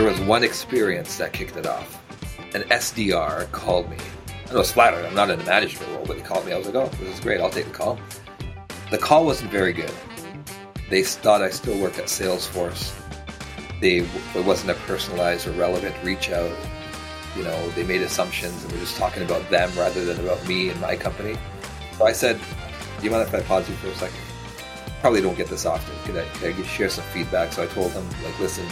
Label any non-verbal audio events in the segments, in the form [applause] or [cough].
there was one experience that kicked it off. An SDR called me. I was flattered. I'm not in the management role, but they called me. I was like, oh, this is great. I'll take the call. The call wasn't very good. They thought I still worked at Salesforce. They it wasn't a personalized or relevant reach out. You know, they made assumptions and were just talking about them rather than about me and my company. So I said, "Do you mind if I pause you for a second? Probably don't get this often. Could I, could I share some feedback?" So I told them, like, "Listen,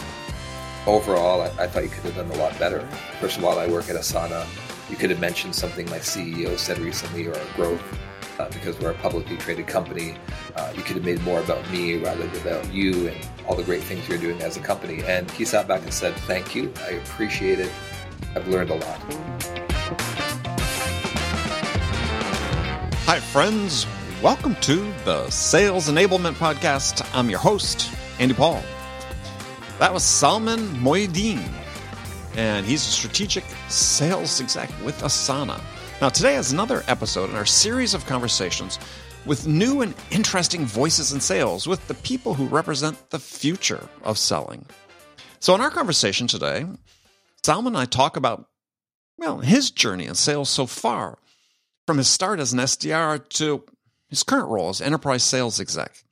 overall, I, I thought you could have done a lot better. First of all, I work at Asana. You could have mentioned something my CEO said recently or growth uh, because we're a publicly traded company. Uh, you could have made more about me rather than about you and all the great things you're doing as a company. And he sat back and said, Thank you. I appreciate it. I've learned a lot. Hi, friends. Welcome to the Sales Enablement Podcast. I'm your host, Andy Paul. That was Salman Moeddin, and he's a strategic sales exec with Asana. Now, today is another episode in our series of conversations with new and interesting voices in sales with the people who represent the future of selling. So, in our conversation today, Salman and I talk about, well, his journey in sales so far, from his start as an SDR to his current role as enterprise sales exec.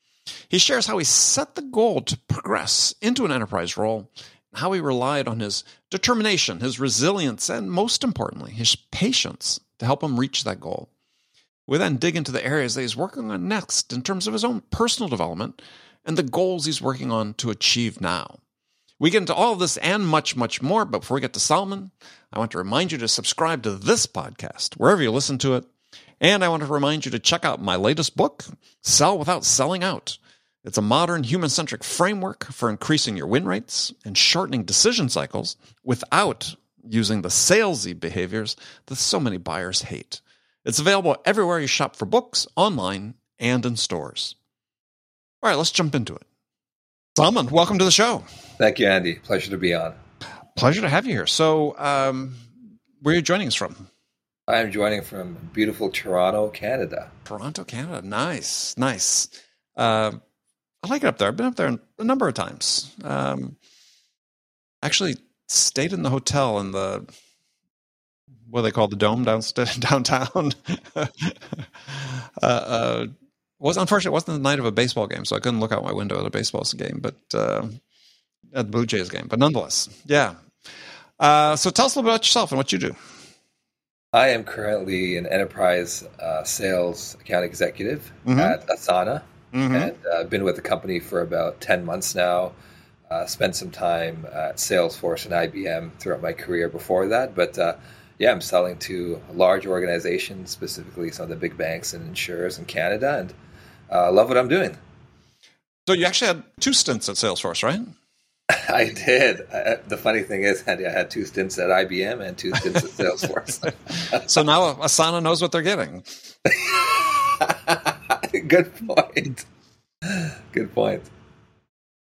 He shares how he set the goal to progress into an enterprise role, how he relied on his determination, his resilience, and most importantly, his patience to help him reach that goal. We then dig into the areas that he's working on next in terms of his own personal development and the goals he's working on to achieve now. We get into all of this and much, much more, but before we get to Salman, I want to remind you to subscribe to this podcast, wherever you listen to it. And I want to remind you to check out my latest book, Sell Without Selling Out. It's a modern human centric framework for increasing your win rates and shortening decision cycles without using the salesy behaviors that so many buyers hate. It's available everywhere you shop for books, online, and in stores. All right, let's jump into it. Salman, welcome to the show. Thank you, Andy. Pleasure to be on. Pleasure to have you here. So, um, where are you joining us from? I'm joining from beautiful Toronto, Canada. Toronto, Canada. Nice, nice. Uh, I like it up there. I've been up there a number of times. Um, actually, stayed in the hotel in the what they call the dome downstairs [laughs] downtown. [laughs] uh, uh, was unfortunately it wasn't the night of a baseball game, so I couldn't look out my window at a baseball game, but uh, at the Blue Jays game. But nonetheless, yeah. Uh, so tell us a little bit about yourself and what you do. I am currently an enterprise uh, sales account executive mm-hmm. at Asana, mm-hmm. and I've uh, been with the company for about ten months now uh, spent some time at Salesforce and IBM throughout my career before that. But uh, yeah, I'm selling to large organizations, specifically some of the big banks and insurers in Canada, and uh, love what I'm doing. So you actually had two stints at Salesforce, right? [laughs] I did. I, the funny thing is, Andy, I had two stints at IBM and two stints at [laughs] Salesforce. so now Asana knows what they're getting. [laughs] Good point. Good point.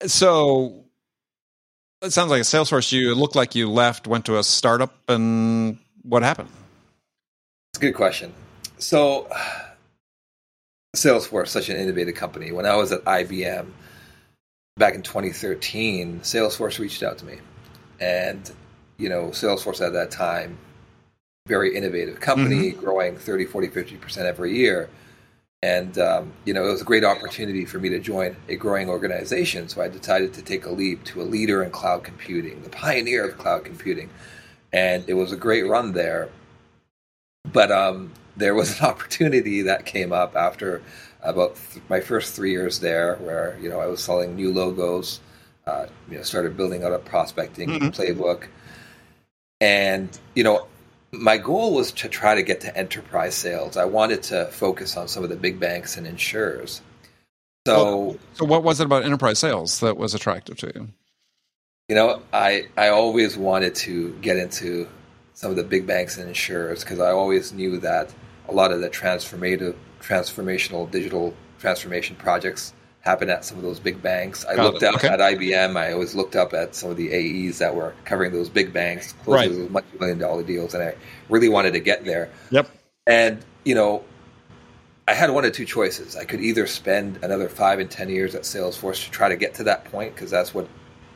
So it sounds like a Salesforce. You looked like you left, went to a startup, and what happened? It's a good question. So, Salesforce, such an innovative company. When I was at IBM back in 2013, Salesforce reached out to me, and you know, Salesforce at that time, very innovative company, mm-hmm. growing 30, 40, 50 percent every year. And um, you know it was a great opportunity for me to join a growing organization. So i decided to take a leap to a leader in cloud computing the pioneer of cloud computing. And it was a great run there. But um, there was an [laughs] opportunity that came up after about th- my first three years there where you know i was selling new logos uh, you know started building out a prospecting mm-hmm. playbook and you know my goal was to try to get to enterprise sales. I wanted to focus on some of the big banks and insurers. So, well, so what was it about enterprise sales that was attractive to you? You know, I I always wanted to get into some of the big banks and insurers because I always knew that a lot of the transformative, transformational digital transformation projects happen at some of those big banks. I Got looked it. up okay. at IBM. I always looked up at some of the AEs that were covering those big banks, close right. multi-million dollar deals, and I really wanted to get there. Yep. And you know, I had one of two choices. I could either spend another five and ten years at Salesforce to try to get to that point because that's what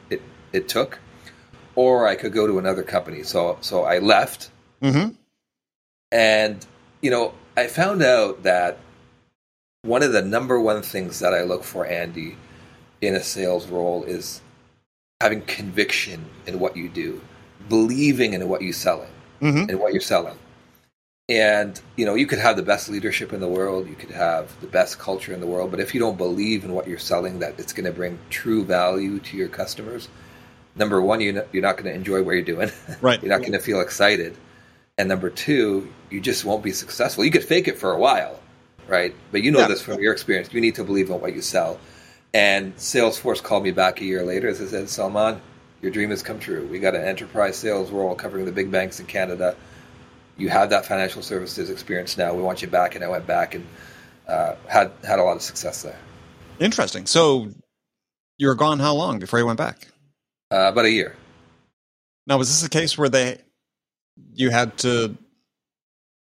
it it took, or I could go to another company. So so I left, Mm-hmm. and you know I found out that one of the number one things that I look for, Andy, in a sales role is having conviction in what you do, believing in what you're selling, Mm-hmm. in what you're selling. And you know, you could have the best leadership in the world, you could have the best culture in the world, but if you don't believe in what you're selling, that it's going to bring true value to your customers, number one, you're not, you're not going to enjoy what you're doing. Right. [laughs] you're not going to feel excited. And number two, you just won't be successful. You could fake it for a while, right? But you know Yeah. this from your experience. You need to believe in what you sell. And Salesforce called me back a year later and said, Salman, your dream has come true. We got an enterprise sales role covering the big banks in Canada. You have that financial services experience now. We want you back. And I went back and uh, had had a lot of success there. Interesting. So you were gone how long before you went back? Uh, about a year. Now, was this a case where they you had to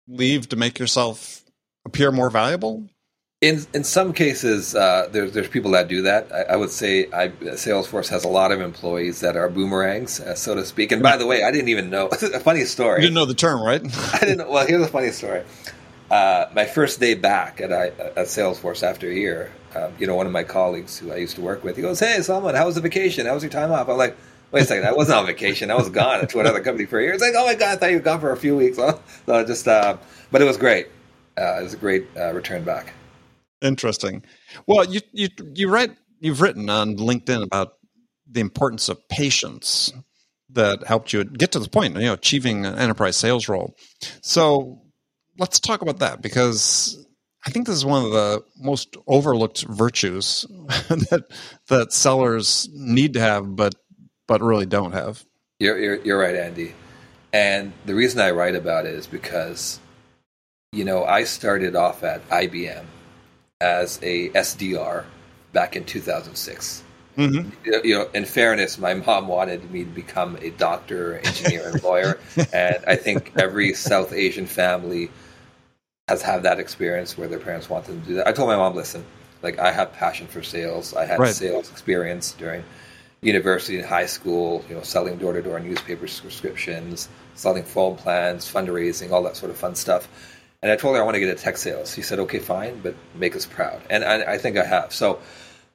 leave to make yourself appear more valuable? In in some cases, uh, there's there's people that do that. I, I would say I, Salesforce has a lot of employees that are boomerangs, uh, so to speak. And by the way, I didn't even know. [laughs] a funny You story. didn't know the term, right? [laughs] I didn't. know- Well, here's a funny story. Uh, my first day back at I, at Salesforce after a year, um, you know, one of my colleagues who I used to work with, he goes, "Hey, Salman, how was the vacation? How was your time off?" I'm like, "Wait a second, I wasn't on vacation. I was gone to another company for a year." It's like, "Oh my god, I thought you were gone for a few weeks." [laughs] So I just, uh, but it was great. Uh, it was a great uh, return back. Interesting. Well, you you you write you've written on LinkedIn about the importance of patience that helped you get to the point, you know, achieving an enterprise sales role. So let's talk about that because I think this is one of the most overlooked virtues [laughs] that that sellers need to have, but but really don't have. You're, you're, you're right, Andy. And the reason I write about it is because, you know, I started off at IBM as a SDR back in 2006. Mm-hmm. You know, in fairness, my mom wanted me to become a doctor, engineer, and lawyer. [laughs] And I think every South Asian family has had that experience where their parents want them to do that. I told my mom, listen, like I have passion for sales. I had Right. sales experience during university and high school, you know, selling door to door newspaper subscriptions, selling phone plans, fundraising, all that sort of fun stuff. And I told her I want to get into tech sales. She said, okay, fine, but make us proud. And I, I think I have. So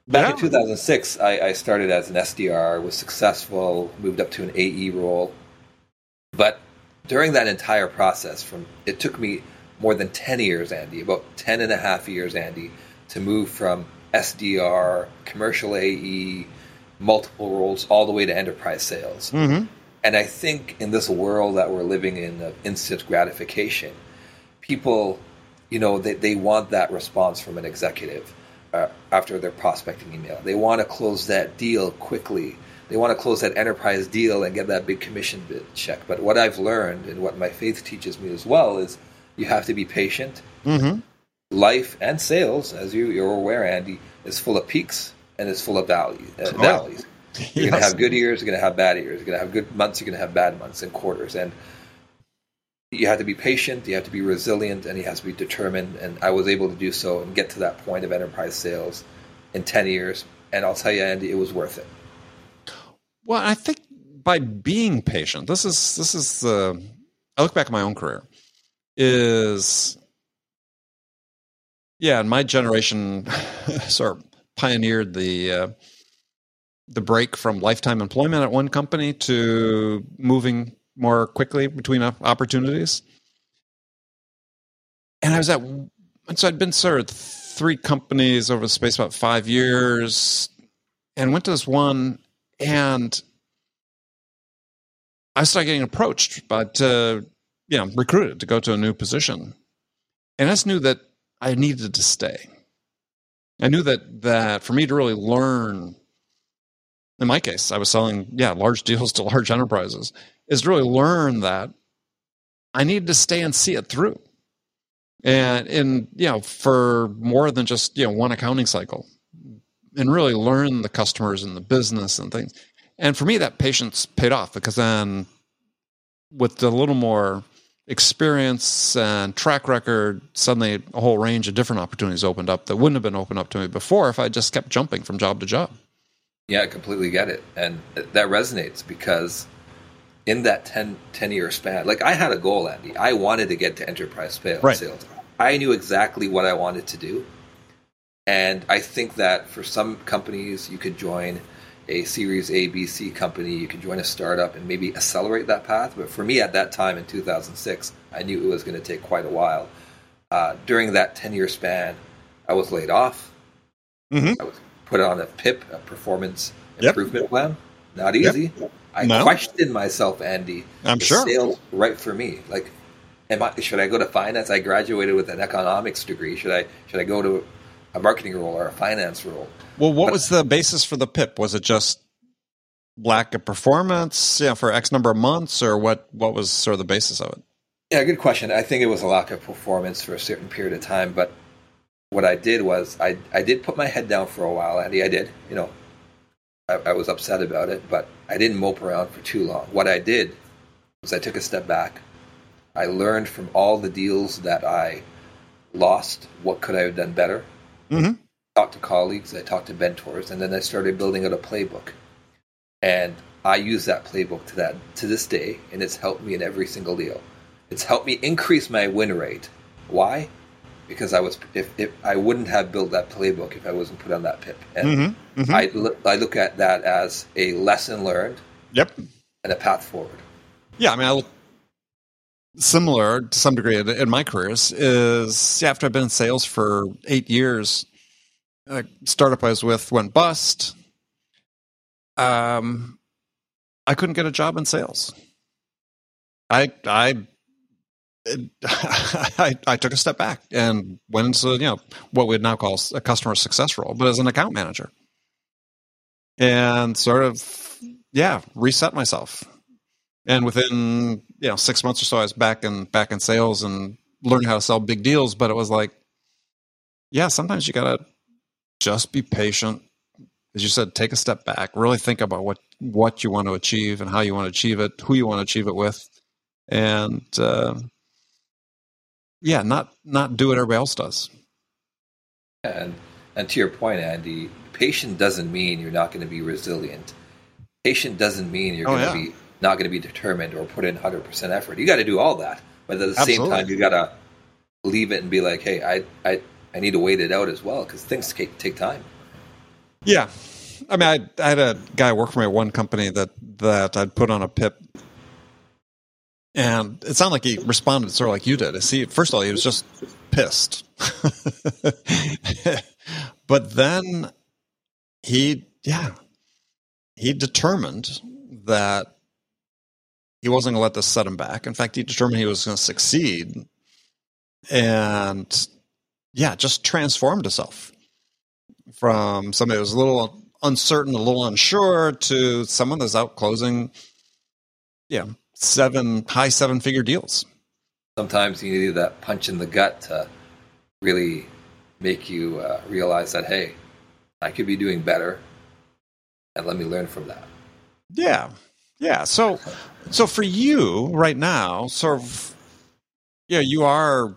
back in 2006, I, I started as an SDR, was successful, moved up to an AE role. But during that entire process, from it took me more than 10 years, Andy, about 10 and a half years, Andy, to move from SDR, commercial AE, multiple roles, all the way to enterprise sales. Mm-hmm. And I think in this world that we're living in of instant gratification, people, you know, they, they want that response from an executive uh, after their prospecting email. They want to close that deal quickly. They want to close that enterprise deal and get that big commission check. But what I've learned and what my faith teaches me as well is you have to be patient. Mm-hmm. Life and sales, as you, you're aware, Andy, is full of peaks and it's full of value, uh, Oh, valleys. You're going to have good years, you're going to have bad years. You're going to have good months, you're going to have bad months and quarters. And you have to be patient, you have to be resilient, and you have to be determined. And I was able to do so and get to that point of enterprise sales in 10 years. And I'll tell you, Andy, it was worth it. Well, I think by being patient, this is this is the. I look back at my own career. Is yeah, and my generation [laughs] sort of pioneered the uh, the break from lifetime employment at one company to moving more quickly between opportunities. And I was at, and so I'd been sort of three companies over the space about five years, and went to this one and I started getting approached, but uh, you know, recruited to go to a new position, and I just knew that I needed to stay. I knew that that for me to really learn, in my case, I was selling yeah large deals [laughs] to large enterprises, is to really learn that I needed to stay and see it through, and and you know for more than just you know one accounting cycle, and really learn the customers and the business and things. And for me, that patience paid off because then, with a little more experience and track record, suddenly a whole range of different opportunities opened up that wouldn't have been opened up to me before if I just kept jumping from job to job. Yeah, I completely get it. And that resonates because in that 10, 10 year span, like I had a goal, Andy. I wanted to get to enterprise sales. Right. sales. I knew exactly what I wanted to do. And I think that for some companies, you could join a Series A, B, C company, you could join a startup and maybe accelerate that path. But for me at that time in 2006, I knew it was going to take quite a while. Uh, during that 10 year span, I was laid off. Mhm. I was put on a PIP, a performance Yep. improvement plan. Not easy. I No. questioned myself, Andy. I'm sure. Sales right for me. Like, am I? Should I go to finance? I graduated with an economics degree. Should I? Should I go to a marketing role or a finance role? Well, what But- was the basis for the PIP? Was it just lack of performance, yeah, for X number of months, or what? What was sort of the basis of it? Yeah, good question. I think it was a lack of performance for a certain period of time, but what I did was I I did put my head down for a while, Andy. I did. You know, I, I was upset about it, but I didn't mope around for too long. What I did was I took a step back. I learned from all the deals that I lost. What could I have done better? Mhm. Talked to colleagues. I talked to mentors, and then I started building out a playbook. And I use that playbook to that to this day, and it's helped me in every single deal. It's helped me increase my win rate. Why? Because I was if, if I wouldn't have built that playbook if I wasn't put on that PIP. And Mm-hmm. Mm-hmm. I look I look at that as a lesson learned yep. and a path forward. Yeah, I mean, I look similar to some degree in, my careers. Is yeah, after I've been in sales for eight years, a startup I was with went bust. Um, I couldn't get a job in sales. I I. [laughs] I, I took a step back and went into you know what we'd now call a customer success role, but as an account manager, and sort of yeah reset myself and within you know six months or so, I was back in back in sales and learning how to sell big deals. But it was like, yeah, sometimes you gotta just be patient. As you said, take a step back, really think about what what you want to achieve and how you want to achieve it, who you want to achieve it with, and uh, yeah, not not do what everybody else does. And and to your point, Andy, patient doesn't mean you're not going to be resilient. Patient doesn't mean you're Oh, going to yeah. be not going to be determined or put in 100% effort. You got to do all that, but at the same time, you got to leave it and be like, hey, I I, I need to wait it out as well because things take, take time. Yeah, I mean, I, I had a guy work for me at one company that that I'd put on a pip, and it sounded like he responded sort of like you did. See, first of all, he was just pissed, [laughs] but then he, yeah, he determined that he wasn't going to let this set him back. In fact, he determined he was going to succeed, and yeah, just transformed himself from somebody who was a little uncertain, a little unsure, to someone that's out closing, yeah, seven high seven figure deals. Sometimes you need that punch in the gut to really make you uh, realize that, hey, I could be doing better, and let me learn from that. Yeah, yeah. So, so for you right now, sort of, yeah, you are,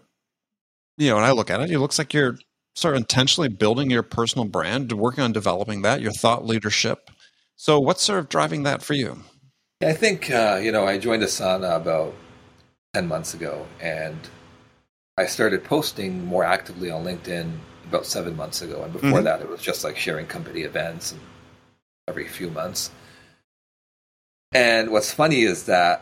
you know, when I look at it, it looks like you're sort of intentionally building your personal brand, working on developing that, your thought leadership. So, what's sort of driving that for you? I think uh, you know I joined Asana about ten months ago, and I started posting more actively on LinkedIn about seven months ago. And before Mhm. that, it was just like sharing company events and every few months. And what's funny is that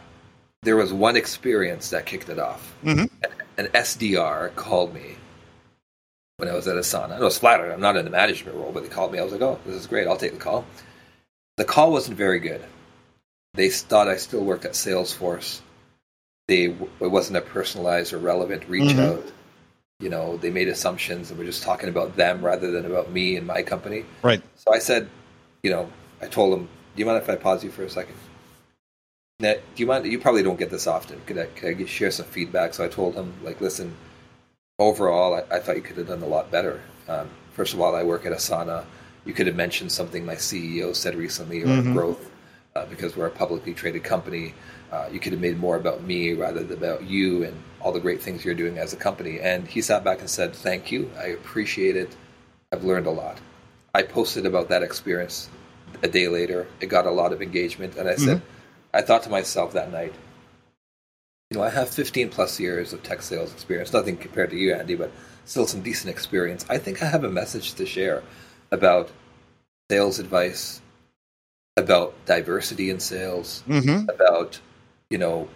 there was one experience that kicked it off. Mhm. An SDR called me when I was at Asana. I was flattered. I'm not in the management role, but they called me. I was like, "Oh, this is great. I'll take the call." The call wasn't very good they thought I still worked at Salesforce. They it wasn't a personalized or relevant reach Mhm. out. You know, they made assumptions and were just talking about them rather than about me and my company. Right. So I said, you know, I told them, "Do you mind if I pause you for a second? Now, do you mind? You probably don't get this often. Could I, could I get- share some feedback?" So I told him, like, listen, overall, I, I thought you could have done a lot better. Um, first of all, I work at Asana. You could have mentioned something my CEO said recently around Mhm. growth, uh, because we're a publicly traded company. Uh, you could have made more about me rather than about you and all the great things you're doing as a company. And he sat back and said, "Thank you. I appreciate it. I've learned a lot." I posted about that experience a day later. It got a lot of engagement, and I said, Mm-hmm. I thought to myself that night, you know, I have 15 plus years of tech sales experience, nothing compared to you, Andy, but still some decent experience. I think I have a message to share about sales advice, about diversity in sales, Mm-hmm. about, you know,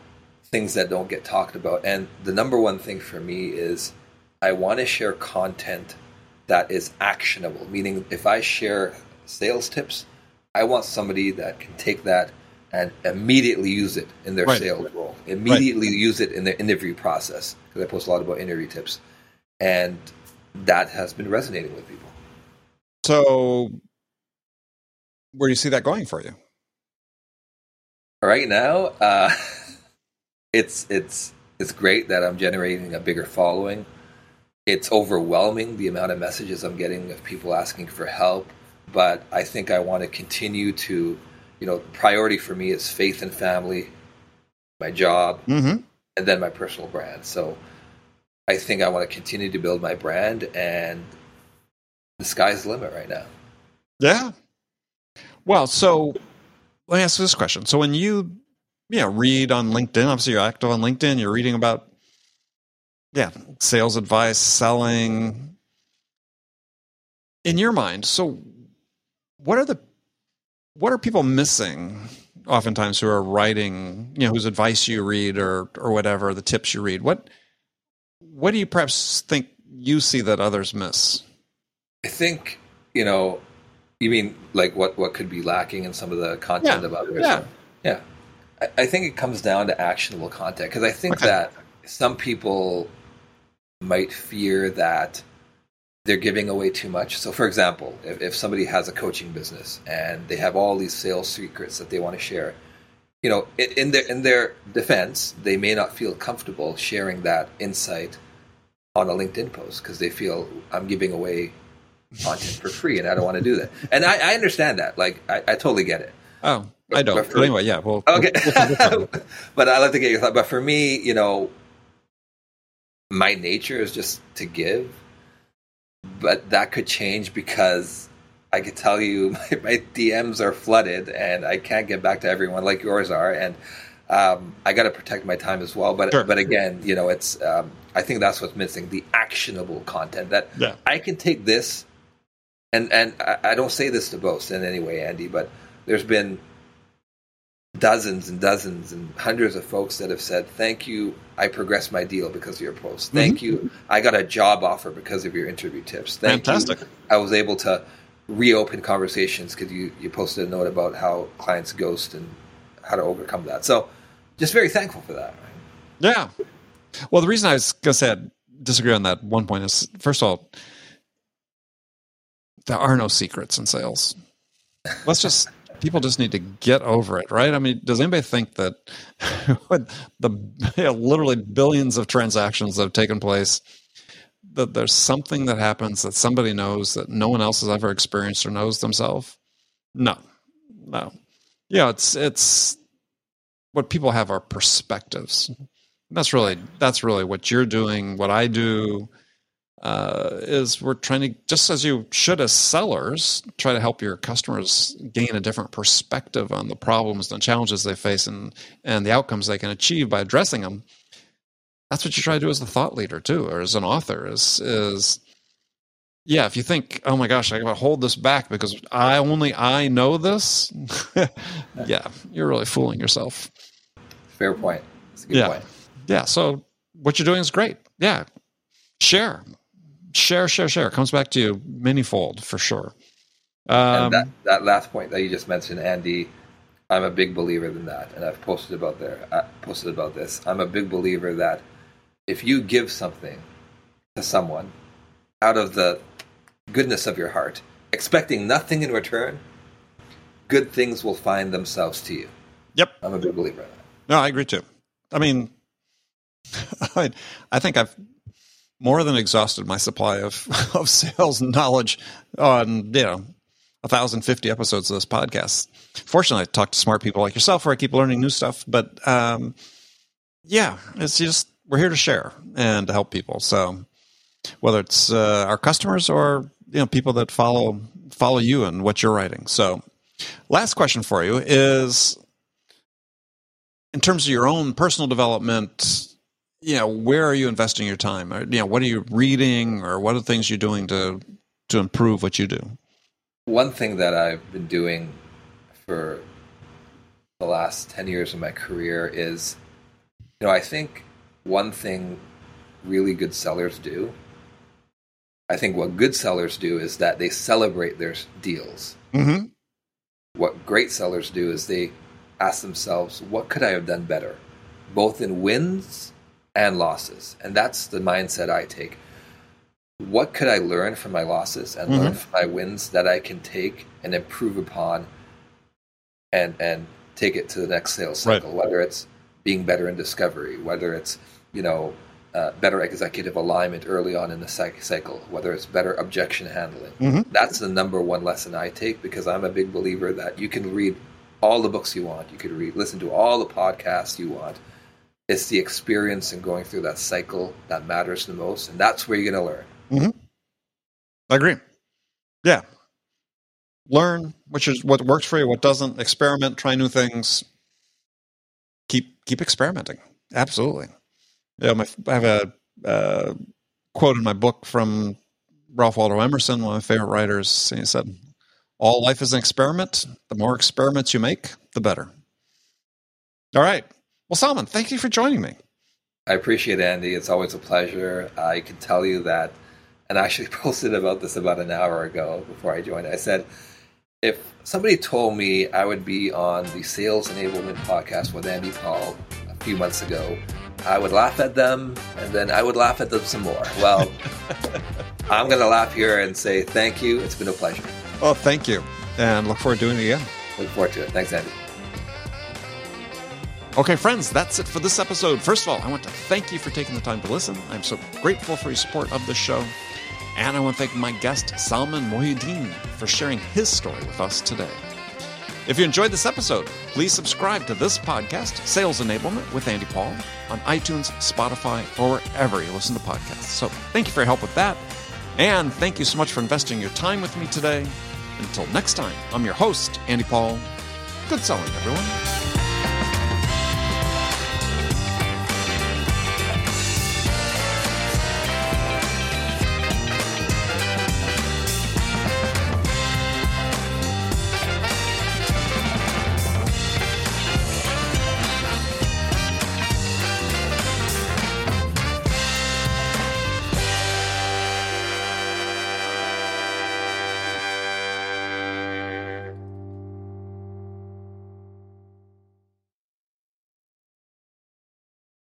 things that don't get talked about. And the number one thing for me is I want to share content that is actionable, meaning if I share sales tips, I want somebody that can take that and immediately use it in their Right. sales role, immediately use it in their interview process, because I post a lot about interview tips. And that has been resonating with people. So, where do you see that going for you? right now uh, [laughs] it's it's it's great that i'm generating a bigger following it's overwhelming the amount of messages i'm getting of people asking for help but i think i want to continue to you know priority for me is faith and family my job Mm-hmm. and then my personal brand so i think i want to continue to build my brand and the sky's the limit right now Yeah. Well, so let me ask you this question. So when you, you know, read on LinkedIn, obviously you're active on LinkedIn, you're reading about, yeah, sales advice, selling. In your mind, so what are the, what are people missing? Oftentimes, who are writing, you know, whose advice you read or or whatever the tips you read. What, what do you perhaps think you see that others miss? I think you know. You mean like what what could be lacking in some of the content Yeah, of others? yeah. yeah. I, I think it comes down to actionable content because I think Okay. that some people might fear that they're giving away too much. So, for example, if, if somebody has a coaching business and they have all these sales secrets that they want to share, you know, in, in their in their defense, they may not feel comfortable sharing that insight on a LinkedIn post because they feel I'm giving away content for free and I don't want to do that. And I, I understand that. Like, I, I totally get it. Oh, I don't. But for- But anyway, yeah. Well, Okay. we'll- [laughs] but I'd like to get your thought. But for me, you know, my nature is just to give. But that could change because I could tell you [laughs] my, my DMs are flooded and I can't get back to everyone like yours are. And um, I got to protect my time as well. But Sure. but again, you know, it's um, I think that's what's missing the actionable content that Yeah. I can take this and and I, I don't say this to boast in any way, Andy, but there's been dozens and dozens and hundreds of folks that have said, "Thank you, I progressed my deal because of your post. Mm-hmm. Thank you, I got a job offer because of your interview tips. Thank Fantastic. you, I was able to reopen conversations because you you posted a note about how clients ghost and how to overcome that. So, just very thankful for that. Right? Yeah. Well, the reason I was going to say I disagree on that one point is first of all, there are no secrets in sales. Let's just people just need to get over it, right? I mean, does anybody think that [laughs] the you know, literally billions of transactions that have taken place that there's something that happens that somebody knows that no one else has ever experienced or knows themselves? No, no. Yeah, it's it's what people have are perspectives. That's really that's really what you're doing. What I do uh, is we're trying to just as you should as sellers try to help your customers gain a different perspective on the problems and challenges they face and and the outcomes they can achieve by addressing them. That's what you try to do as a thought leader too, or as an author. Is is yeah, if you think, oh my gosh, I gotta hold this back because I only I know this, [laughs] yeah, you're really fooling yourself. Fair point. That's a good Yeah. point. Yeah. So what you're doing is great. Yeah. Share, share, share, share. It comes back to you manyfold for sure. Um, and that, that last point that you just mentioned, Andy, I'm a big believer in that, and I've posted about there, I posted about this. I'm a big believer that if you give something to someone out of the goodness of your heart, expecting nothing in return, good things will find themselves to you. Yep. I'm a big believer in that. No, I agree too. I mean, [laughs] I, I think I've more than exhausted my supply of, [laughs] of sales knowledge on, you know, 1,050 episodes of this podcast. Fortunately, I talk to smart people like yourself where I keep learning new stuff. But um, yeah, it's just, we're here to share and to help people. So whether it's uh, our customers or, you know, people that follow follow you and what you're writing. So last question for you is in terms of your own personal development, you know, where are you investing your time? Or, you know, what are you reading, or what are the things you're doing to to improve what you do? One thing that I've been doing for the last ten years of my career is, you know, I think one thing really good sellers do. I think what good sellers do is that they celebrate their deals. Mm-hmm. What great sellers do is they ask themselves, what could I have done better? Both in wins and losses. And that's the mindset I take. What could I learn from my losses and mm-hmm. learn from my wins that I can take and improve upon and and take it to the next sales cycle, right. whether it's being better in discovery, whether it's, you know, uh, better executive alignment early on in the cycle, whether it's better objection handling. Mm-hmm. That's the number one lesson I take because I'm a big believer that you can read all the books you want. You could read, listen to all the podcasts you want. It's the experience and going through that cycle that matters the most, and that's where you're going to learn. Mm-hmm. I agree. Yeah, learn which is what works for you, what doesn't. Experiment, try new things. Keep keep experimenting. Absolutely. Yeah, my, I have a uh, quote in my book from Ralph Waldo Emerson, one of my favorite writers. He said, all life is an experiment. The more experiments you make, the better. All right. Well, Salman, thank you for joining me. I appreciate it, Andy. It's always a pleasure. I can tell you that, and I actually [laughs] posted about this about an hour ago before I joined. I said, if somebody told me I would be on the Sales Enablement podcast with Andy Paul a few months ago, I would laugh at them, and then I would laugh at them some more. Well, [laughs] I'm going to laugh here and say thank you. It's been a pleasure. Oh, thank you. And look forward to doing it again. Look forward to it. Thanks, Andy. Okay, friends, that's it for this episode. First of all, I want to thank you for taking the time to listen. I'm so grateful for your support of the show. And I want to thank my guest, Salman Mohideen, for sharing his story with us today. If you enjoyed this episode, please subscribe to this podcast, Sales Enablement with Andy Paul, on iTunes, Spotify, or wherever you listen to podcasts. So thank you for your help with that. And thank you so much for investing your time with me today. Until next time, I'm your host, Andy Paul. Good selling, everyone.